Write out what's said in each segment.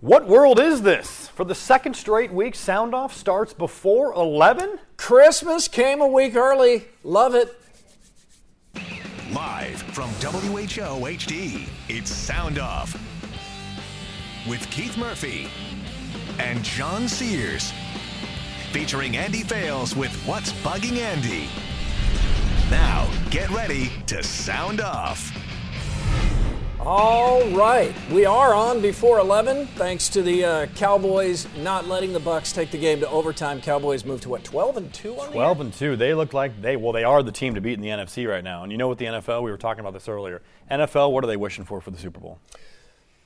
What world is this? For the second straight week, Sound Off starts before 11? Christmas came a week early. Love it. Live from WHO HD, it's Sound Off with Keith Murphy and John Sears. Featuring Andy Fales with What's Bugging Andy. Now, get ready to sound off. All right, we are on before 11, thanks to the uh, Cowboys not letting the Bucks take the game to overtime. Cowboys move to what 12 and two on 12 and 2. They look like they well they are the team to beat in the NFC right now. And you know what the NFL, we were talking about this earlier. NFL, what are they wishing for for the Super Bowl?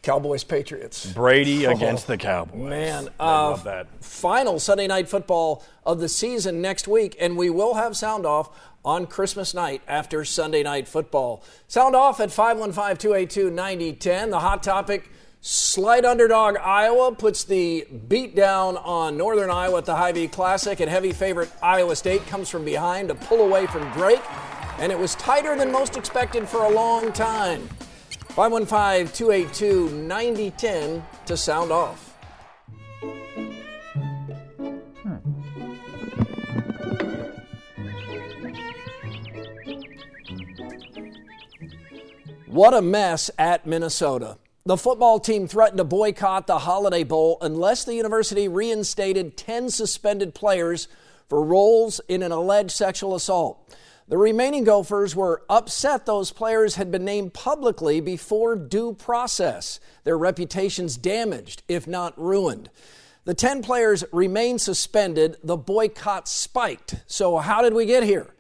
Cowboys Patriots. Brady oh, against the Cowboys. Man, I uh, love that. Final Sunday night football of the season next week, and we will have sound off on Christmas night after Sunday night football. Sound off at 515 282 9010. The hot topic slight underdog Iowa puts the beat down on Northern Iowa at the Hy-Vee Classic, and heavy favorite Iowa State comes from behind to pull away from Drake, and it was tighter than most expected for a long time. 515 282 9010 to sound off. Hmm. What a mess at Minnesota. The football team threatened to boycott the Holiday Bowl unless the university reinstated 10 suspended players for roles in an alleged sexual assault. The remaining Gophers were upset those players had been named publicly before due process, their reputations damaged, if not ruined. The 10 players remain suspended. The boycott spiked. So, how did we get here?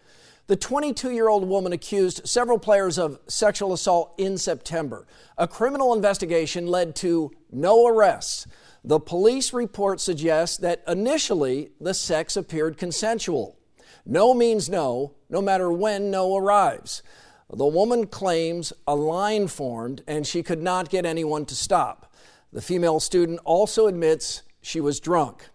The 22 year old woman accused several players of sexual assault in September. A criminal investigation led to no arrests. The police report suggests that initially the sex appeared consensual. No means no, no matter when no arrives. The woman claims a line formed and she could not get anyone to stop. The female student also admits she was drunk.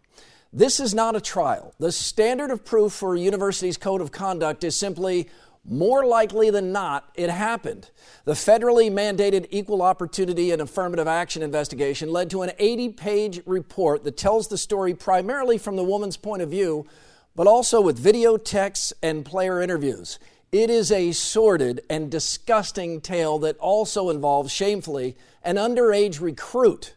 This is not a trial. The standard of proof for a university's code of conduct is simply more likely than not, it happened. The federally mandated equal opportunity and affirmative action investigation led to an 80 page report that tells the story primarily from the woman's point of view, but also with video, texts, and player interviews. It is a sordid and disgusting tale that also involves, shamefully, an underage recruit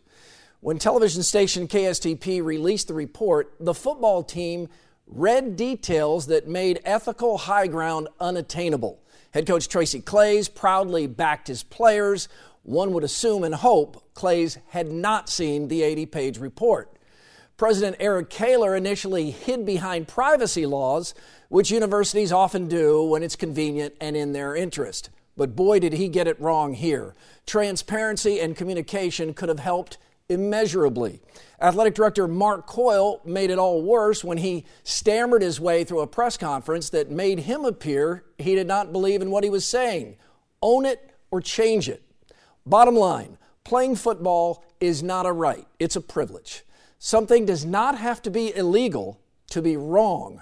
when television station KSTP released the report, the football team read details that made ethical high ground unattainable. Head coach Tracy Claeys proudly backed his players. One would assume and hope Claeys had not seen the 80 page report. President Eric Kaler initially hid behind privacy laws, which universities often do when it's convenient and in their interest. But boy, did he get it wrong here. Transparency and communication could have helped immeasurably. Athletic director Mark Coyle made it all worse when he stammered his way through a press conference that made him appear he did not believe in what he was saying. Own it or change it. Bottom line playing football is not a right, it's a privilege. Something does not have to be illegal to be wrong.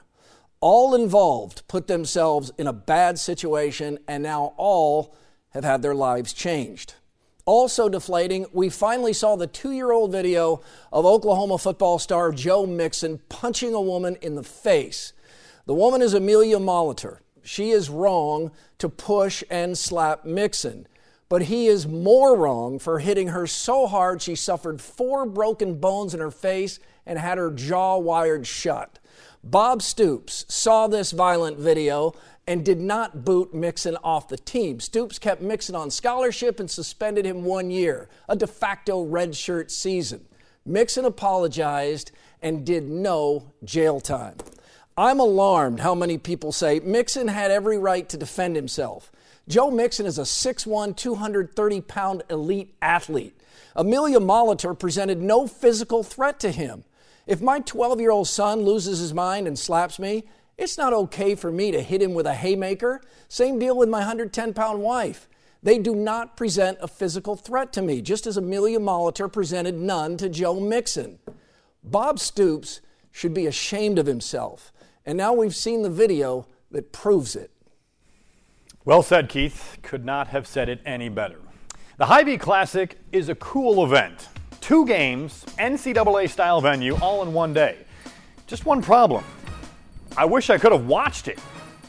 All involved put themselves in a bad situation, and now all have had their lives changed. Also deflating, we finally saw the two year old video of Oklahoma football star Joe Mixon punching a woman in the face. The woman is Amelia Molitor. She is wrong to push and slap Mixon, but he is more wrong for hitting her so hard she suffered four broken bones in her face and had her jaw wired shut. Bob Stoops saw this violent video and did not boot Mixon off the team. Stoops kept Mixon on scholarship and suspended him one year, a de facto redshirt season. Mixon apologized and did no jail time. I'm alarmed how many people say Mixon had every right to defend himself. Joe Mixon is a 6'1, 230 pound elite athlete. Amelia Molitor presented no physical threat to him. If my 12 year old son loses his mind and slaps me, it's not okay for me to hit him with a haymaker. Same deal with my 110 pound wife. They do not present a physical threat to me, just as Amelia Molitor presented none to Joe Mixon. Bob Stoops should be ashamed of himself. And now we've seen the video that proves it. Well said, Keith. Could not have said it any better. The Hy-Vee Classic is a cool event. Two games, NCAA style venue, all in one day. Just one problem. I wish I could have watched it.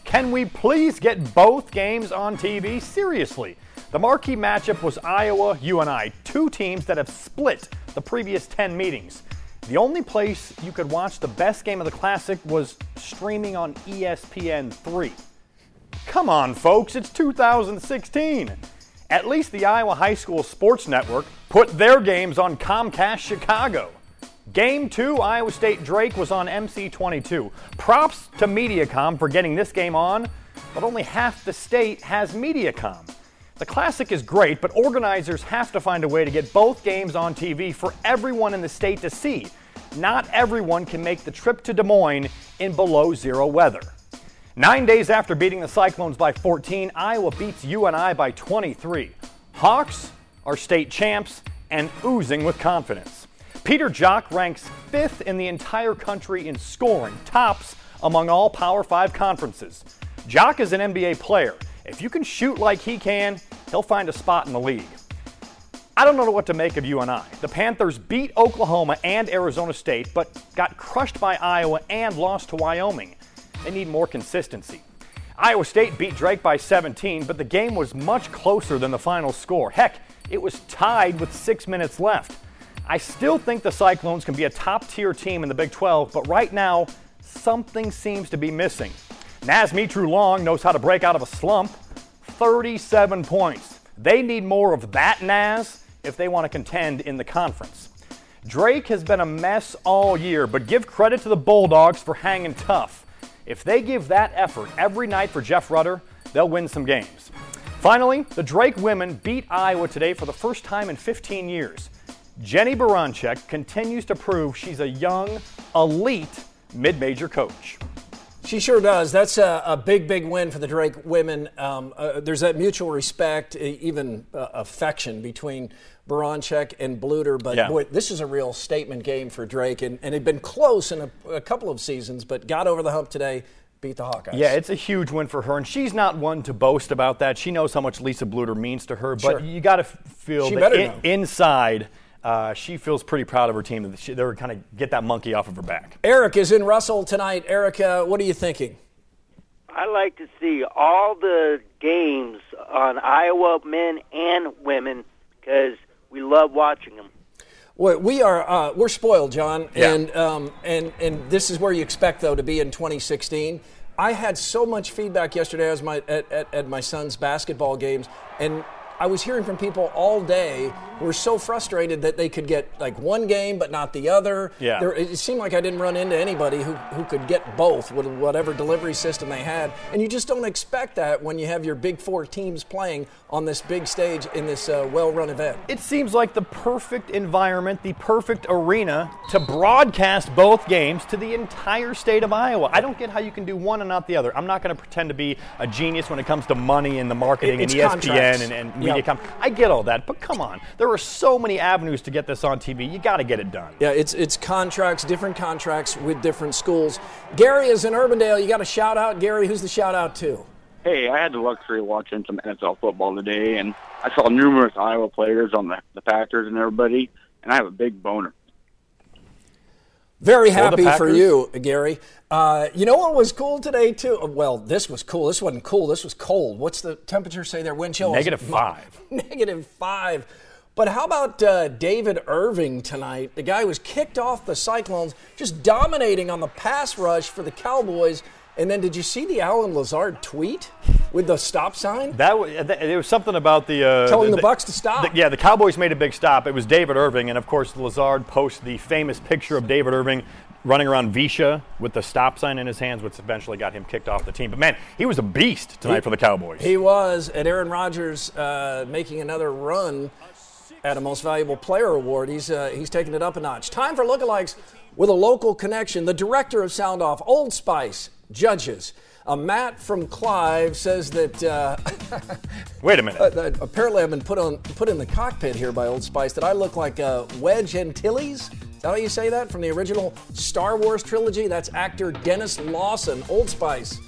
Can we please get both games on TV? Seriously. The marquee matchup was Iowa UNI, two teams that have split the previous 10 meetings. The only place you could watch the best game of the Classic was streaming on ESPN 3. Come on, folks, it's 2016. At least the Iowa High School Sports Network put their games on Comcast Chicago. Game 2, Iowa State Drake was on MC22. Props to Mediacom for getting this game on, but only half the state has Mediacom. The Classic is great, but organizers have to find a way to get both games on TV for everyone in the state to see. Not everyone can make the trip to Des Moines in below zero weather. Nine days after beating the Cyclones by 14, Iowa beats UNI by 23. Hawks are state champs and oozing with confidence. Peter Jok ranks fifth in the entire country in scoring, tops among all Power 5 conferences. Jok is an NBA player. If you can shoot like he can, he'll find a spot in the league. I don't know what to make of UNI. The Panthers beat Oklahoma and Arizona State, but got crushed by Iowa and lost to Wyoming. They need more consistency. Iowa State beat Drake by 17, but the game was much closer than the final score. Heck, it was tied with six minutes left. I still think the Cyclones can be a top tier team in the Big 12, but right now, something seems to be missing. Naz Mitrou-Long knows how to break out of a slump. 37 points. They need more of that Naz if they want to contend in the conference. Drake has been a mess all year, but give credit to the Bulldogs for hanging tough. If they give that effort every night for Jeff Rutter, they'll win some games. Finally, the Drake women beat Iowa today for the first time in 15 years. Jennie Baranczyk continues to prove she's a young, elite mid major coach. She sure does. That's a, a, big, big win for the Drake women. Um, uh, there's that mutual respect, even uh, affection between Baranczyk and Bluder. But yeah. boy, this is a real statement game for Drake, and, and it'd been close in a, a, couple of seasons, but got over the hump today. Beat the Hawkeyes. Yeah, it's a huge win for her, and she's not one to boast about that. She knows how much Lisa Bluder means to her, but sure. you got to feel she that in, inside uh, she feels pretty proud of her team that she, they're kind of get that monkey off of her back. Eric is in Russell tonight. Eric, uh, what are you thinking? I like to see all the games on Iowa men and women because we love watching them. Well, we are uh, we're spoiled, John, yeah. and um, and and this is where you expect though to be in 2016. I had so much feedback yesterday as my at, at, at my son's basketball games, and I was hearing from people all day were so frustrated that they could get like one game but not the other. Yeah. There, it seemed like I didn't run into anybody who, who could get both with whatever delivery system they had. And you just don't expect that when you have your big four teams playing on this big stage in this uh, well run event. It seems like the perfect environment, the perfect arena to broadcast both games to the entire state of Iowa. I don't get how you can do one and not the other. I'm not going to pretend to be a genius when it comes to money and the marketing it's and ESPN contracts. and, and Yep. Mediacom. I get all that, but come on. There are so many avenues to get this on TV. You got to get it done. Yeah, it's it's contracts, different contracts with different schools. Gary is in Urbandale. You got a shout out, Gary. Who's the shout out to? Hey, I had the luxury of watching some NFL football today, and I saw numerous Iowa players on the, the Packers and everybody, and I have a big boner. Very happy for you, Gary. Uh, you know what was cool today too? Well, this was cool. This wasn't cool. This was cold. What's the temperature say there? Wind chill? Negative five. Negative five. But how about uh, David Irving tonight? The guy was kicked off the Cyclones, just dominating on the pass rush for the Cowboys. And then, did you see the Allen Lazard tweet with the stop sign? That was, it was something about the uh, Telling the Bucks to stop. the- yeah, the Cowboys made a big stop. It was David Irving, and of course Lazard posted the famous picture of David Irving running around Visha with the stop sign in his hands, which eventually got him kicked off the team. But man, he was a beast tonight He- for the Cowboys. He was, and Aaron Rodgers uh, making another run at a Most Valuable Player award. He's uh, he's taking it up a notch. Time for lookalikes with a local connection. The director of Sound Off, Old Spice, judges. Uh, Matt from Clive says that uh, Wait a minute. uh, apparently I've been put on put in the cockpit here by Old Spice that I look like uh, Wedge Antilles. Is that how you say that from the original Star Wars trilogy? That's actor Denis Lawson, Old Spice.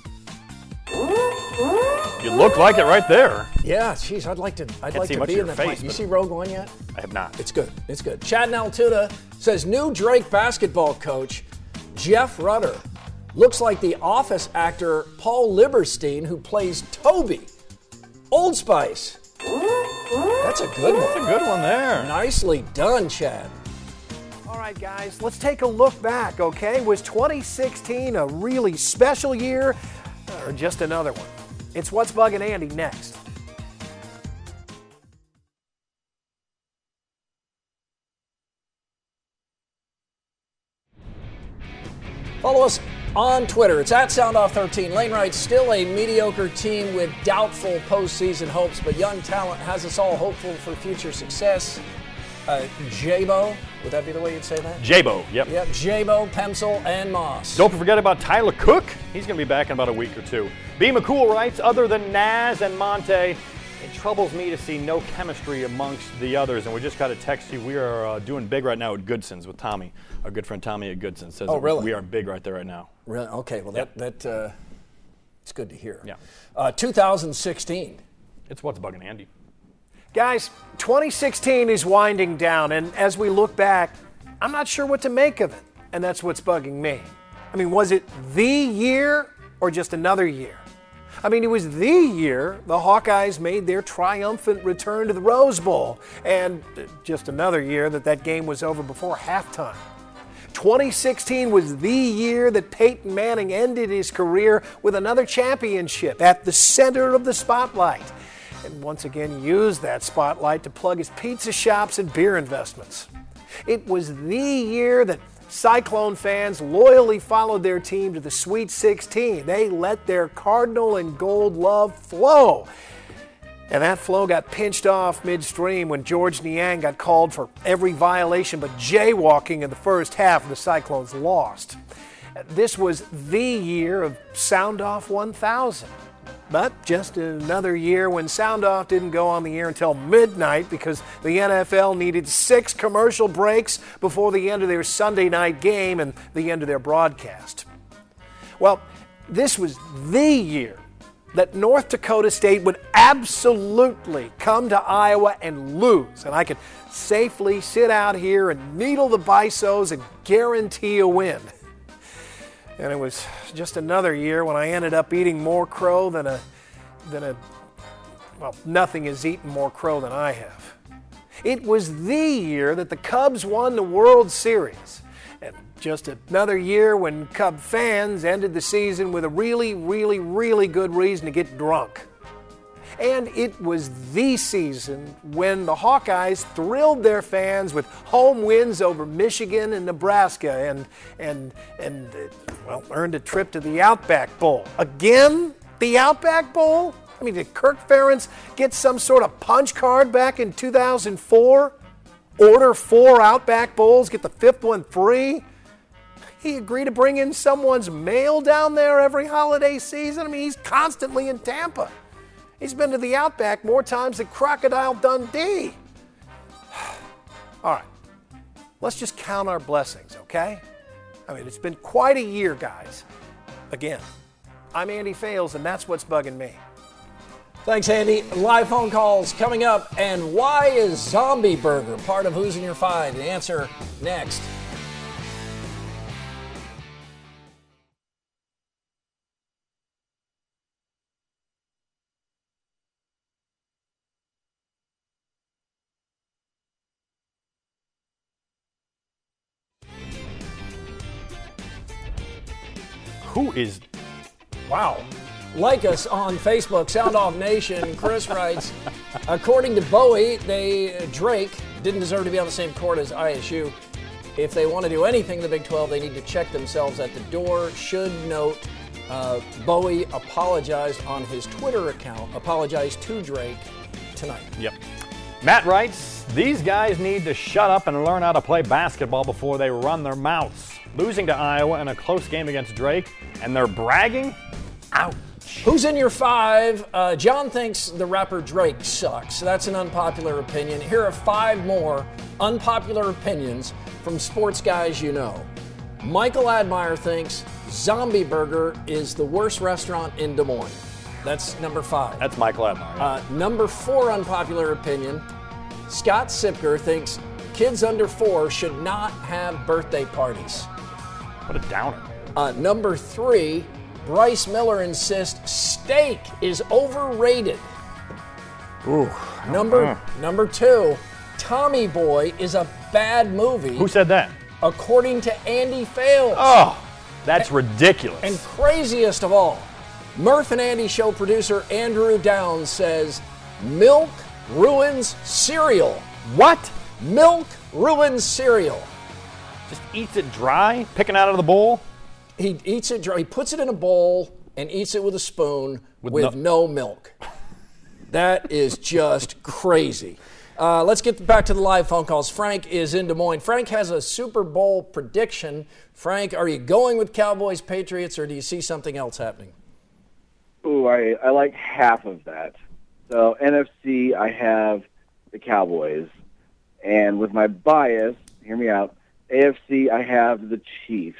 you look like it right there. Yeah, geez, I'd like to. I'd Can't like to be in that. face. You see Rogue One yet? I have not. It's good. It's good. Chad in Altoona says new Drake basketball coach Jeff Rutter looks like the Office actor Paul Lieberstein who plays Toby. Old Spice. That's a good one. That's a good one there. Nicely done, Chad. All right, guys, let's take a look back, okay? Was 2016 a really special year or just another one? It's What's Bugging Andy next. On Twitter. It's at SoundOff13. Lane Wright's still a mediocre team with doubtful postseason hopes, but young talent has us all hopeful for future success. Uh, Jabo, would that be the way you'd say that? Jabo, yep. Yep, Jabo, Pencil, and Moss. Don't forget about Tyler Cook. He's going to be back in about a week or two. B. McCool writes, other than Naz and Monte, it troubles me to see no chemistry amongst the others. And we just got a text you. We are uh, doing big right now at Goodson's with Tommy. Our good friend Tommy at Goodson's says Oh, really? we are big right there right now. Really? Okay, well, that, that uh, it's good to hear. Yeah. Uh, 2016. It's what's bugging Andy. Guys, 2016 is winding down, and as we look back, I'm not sure what to make of it. And that's what's bugging me. I mean, was it the year or just another year? I mean, it was the year the Hawkeyes made their triumphant return to the Rose Bowl, and just another year that that game was over before halftime. 2016 was the year that Peyton Manning ended his career with another championship at the center of the spotlight. And once again used that spotlight to plug his pizza shops and beer investments. It was the year that Cyclone fans loyally followed their team to the Sweet 16. They let their Cardinal and Gold love flow. And that flow got pinched off midstream when Georges Niang got called for every violation but jaywalking in the first half, and the Cyclones lost. This was the year of Sound Off 1000. But just another year when Sound Off didn't go on the air until midnight because the NFL needed six commercial breaks before the end of their Sunday night game and the end of their broadcast. Well, this was the year that North Dakota State would absolutely come to Iowa and lose. And I could safely sit out here and needle the bisos and guarantee a win. And it was just another year when I ended up eating more crow than a, than a, well, nothing has eaten more crow than I have. It was the year that the Cubs won the World Series. Just another year when Cub fans ended the season with a really, really, really good reason to get drunk. And it was the season when the Hawkeyes thrilled their fans with home wins over Michigan and Nebraska and, and, and well, earned a trip to the Outback Bowl. Again, the Outback Bowl? I mean, did Kirk Ferentz get some sort of punch card back in 2004? Order four Outback Bowls, get the fifth one free? He agreed to bring in someone's mail down there every holiday season? I mean, he's constantly in Tampa. He's been to the Outback more times than Crocodile Dundee. All right, let's just count our blessings, okay? I mean, it's been quite a year, guys. Again, I'm Andy Fales, and that's what's bugging me. Thanks, Andy. Live phone calls coming up. And why is Zombie Burger part of Who's in Your Five? The answer next. Who is Wow. Like us on Facebook, Sound Off Nation. Chris writes, according to Bowie, they Drake didn't deserve to be on the same court as ISU. if they want to do anything in the Big 12, they need to check themselves at the door. Should note uh, Bowie apologized on his Twitter account, apologized to Drake tonight. Yep. Matt writes, these guys need to shut up and learn how to play basketball before they run their mouths. Losing to Iowa in a close game against Drake, and they're bragging? Ouch. Who's in your five? Uh, John thinks the rapper Drake sucks. That's an unpopular opinion. Here are five more unpopular opinions from sports guys you know. Michael Admire thinks Zombie Burger is the worst restaurant in Des Moines. That's number five. That's Michael Admire. Uh, number four unpopular opinion Scott Siepker thinks kids under four should not have birthday parties. What a downer. Uh, number three, Bryce Miller insists steak is overrated. Ooh. Number number two, Tommy Boy is a bad movie. Who said that? according to Andy Fales. Oh, that's ridiculous. And craziest of all, Murph and Andy show producer Andrew Downs says milk ruins cereal. what? Milk ruins cereal. Just eats it dry, picking out of the bowl? He eats it dry. He puts it in a bowl and eats it with a spoon With with, no- no milk. That is just crazy. Uh, let's get back to the live phone calls. Frank is in Des Moines. Frank has a Super Bowl prediction. Frank, are you going with Cowboys Patriots or do you see something else happening? Ooh, I, I like half of that. So NFC, I have the Cowboys, and with my bias, hear me out. AFC, I have the Chiefs.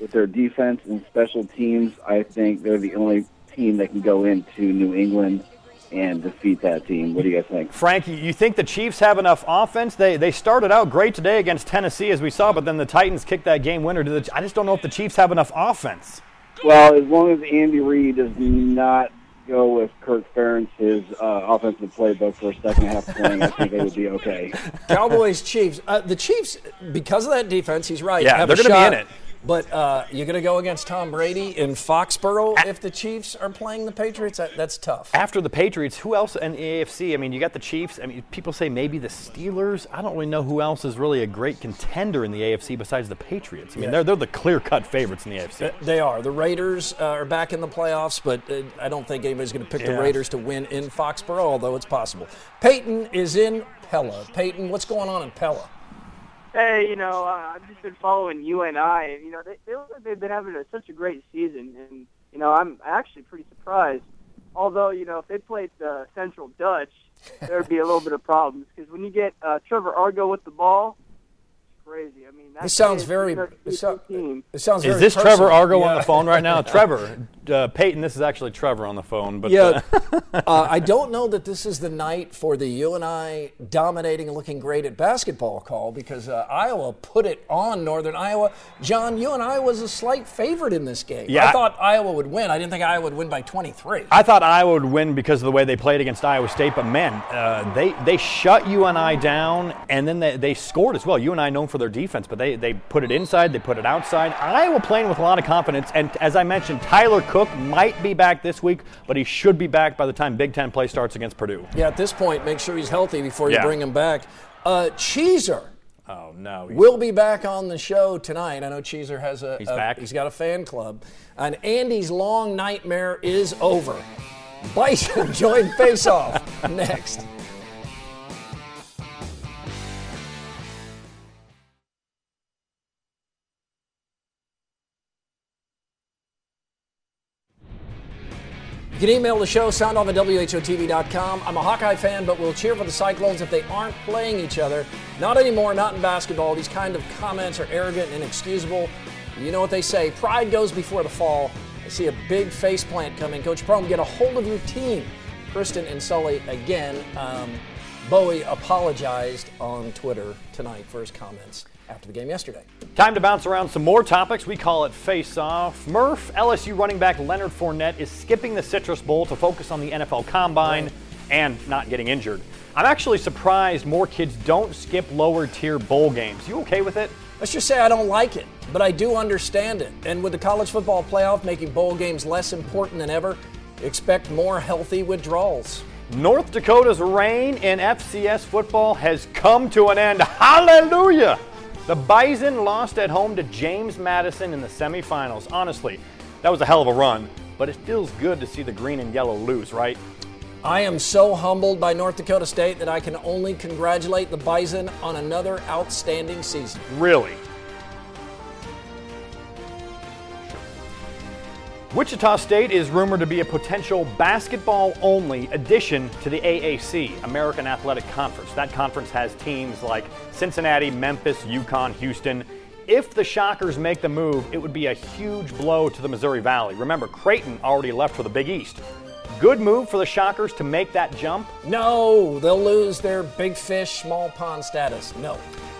With their defense and special teams, I think they're the only team that can go into New England and defeat that team. What do you guys think? Frank, you- you think the Chiefs have enough offense? They they started out great today against Tennessee, as we saw, but then the Titans kicked that game winner. To the, I just don't know if the Chiefs have enough offense. Well, as long as Andy Reid does not go with Kirk Ferentz's uh, offensive playbook for a second half swing, I think they would be okay. Cowboys, Chiefs. Uh, the Chiefs, because of that defense, he's right. Yeah, have they're gonna be in it. But uh, you're going to go against Tom Brady in Foxborough if the Chiefs are playing the Patriots? That, that's tough. After the Patriots, who else in the AFC? I mean, you got the Chiefs. I mean, people say maybe the Steelers. I don't really know who else is really a great contender in the AFC besides the Patriots. I mean, they're, they're the clear cut favorites in the AFC. They are. The Raiders uh, are back in the playoffs, but uh, I don't think anybody's going to pick the Raiders to win in Foxborough, although it's possible. Peyton is in Pella. Peyton, what's going on in Pella? Hey, you know, uh, I've just been following UNI, and I, and you know, they, they look like they've been having a, such a great season, and you know, I'm actually pretty surprised. Although, you know, if they played the Central Dutch, there'd be a little bit of problems because when you get uh, Trevor Argo with the ball, it's crazy. I mean, that It sounds very. is a It, so, team. it sounds Is very this personal. Trevor Argo on the phone right now? Trevor, uh, Peyton, this is actually Trevor on the phone. But Yeah, uh, uh, I don't know that this is the night for the UNI dominating and looking great at basketball call because uh, Iowa put it on Northern Iowa. John, UNI was a slight favorite in this game. Yeah. I thought Iowa would win. I didn't think Iowa would win by 23. I thought Iowa would win because of the way they played against Iowa State, but man, uh, they they shut UNI down, and then they, they scored as well. UNI known for their defense, but they they put it inside, they put it outside. Iowa playing with a lot of confidence, and as I mentioned, Tyler Cook might be back this week, but he should be back by the time Big Ten play starts against Purdue. Yeah, at this point, make sure he's healthy before you Yeah. bring him back. Uh, Cheeser Oh no, will be back on the show tonight. I know Cheeser has a. He's a- back? He's got a fan club, and Andy's long nightmare is over. Bison join Face Off next. You can email the show, soundoff at WHOTV.com. I'm a Hawkeye fan, but we'll cheer for the Cyclones if they aren't playing each other. Not anymore, not in basketball. These kind of comments are arrogant and inexcusable. You know what they say pride goes before the fall. I see a big face plant coming. Coach Prohm, get a hold of your team. Kristen and Sully again. Um, Bowie apologized on Twitter tonight for his comments after the game yesterday. Time to bounce around some more topics. We call it Face Off. Murph, LSU running back Leonard Fournette is skipping the Citrus Bowl to focus on the NFL Combine and not getting injured. I'm actually surprised more kids don't skip lower tier bowl games. You okay with it? Let's just say I don't like it, but I do understand it. And with the college football playoff making bowl games less important than ever, expect more healthy withdrawals. North Dakota's reign in FCS football has come to an end. Hallelujah! The Bison lost at home to James Madison in the semifinals. Honestly, that was a hell of a run, but it feels good to see the green and yellow lose, right? I am so humbled by North Dakota State that I can only congratulate the Bison on another outstanding season. Really? Wichita State is rumored to be a potential basketball only addition to the AAC, American Athletic Conference. That conference has teams like Cincinnati, Memphis, UConn, Houston. If the Shockers make the move, it would be a huge blow to the Missouri Valley. Remember, Creighton already left for the Big East. Good move for the Shockers to make that jump? No, they'll lose their big fish, small pond status. No.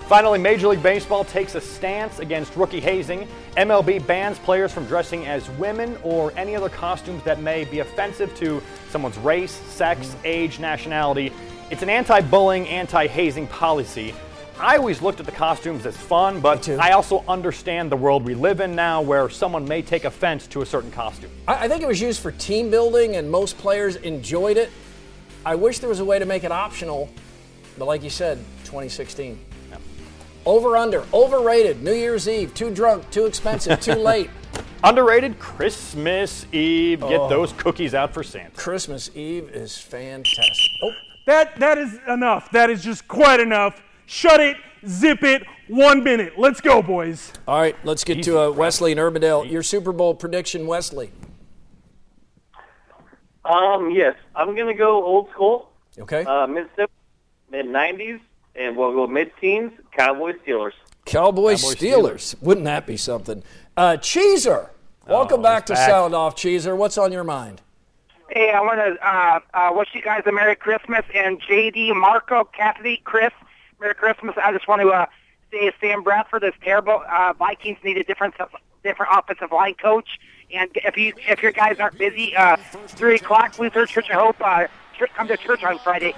Finally, Major League Baseball takes a stance against rookie hazing. MLB bans players from dressing as women or any other costumes that may be offensive to someone's race, sex, age, nationality. It's an anti bullying, anti hazing policy. I always looked at the costumes as fun, but I also understand the world we live in now where someone may take offense to a certain costume. I, I think it was used for team building, and most players enjoyed it. I wish there was a way to make it optional, but like you said, 2016. Over under, overrated, New Year's Eve, too drunk, too expensive, too late. Underrated Christmas Eve. Get Oh. those cookies out for Santa. Christmas Eve is fantastic. Oh, That that is enough. That is just quite enough. Shut it, zip it, one minute. Let's go, boys. all right, let's get to uh, Wesley and Urbandale. Your Super Bowl prediction, Wesley. Um, yes, I'm gonna go old school. Okay. Uh, mid mid '90s, and we'll go mid teens. Cowboys, Steelers. Cowboys, Cowboys, Steelers. Wouldn't that be something? Uh, Cheeser, welcome Oh, back to he's back. Sound Off, Cheeser. What's on your mind? Hey, I want to uh, uh, wish you guys a Merry Christmas and JD, Marco, Kathy, Chris, Merry Christmas. I just want to uh, say Sam Bradford is terrible. Uh, Vikings need a different different offensive line coach. And if you if your guys aren't busy, uh, three o'clock, Luther Church of Hope, uh, come to church on Friday.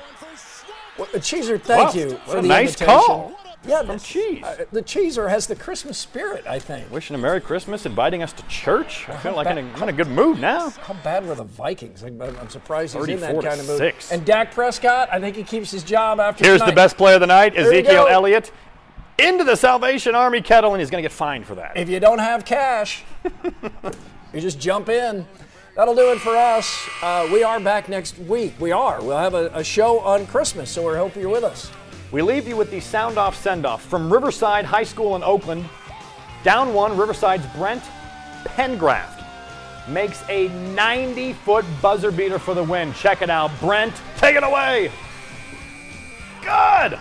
Well, Cheeser, thank Wow, you what for a the nice invitation. call. Yeah, from Cheese. Uh, the Cheeser has the Christmas spirit, I think. Wishing a Merry Christmas, inviting us to church. I feel how like bad- in a, I'm in a good mood now. How bad were the Vikings? I'm, I'm surprised he's in that kind of mood. 6. And Dak Prescott, I think he keeps his job after Here's the best play of the night There Ezekiel. Elliott into the Salvation Army kettle, and he's going to get fined for that. If you don't have cash, you just jump in. That'll do it for us. Uh, we are back next week. We are. We'll have a, a show on Christmas, so we hope you're with us. We leave you with the sound off send off from Riverside High School in Oakland. Down one, Riverside's Brent Pengraft makes a 90 foot buzzer beater for the win. Check it out. Brent, take it away. Good.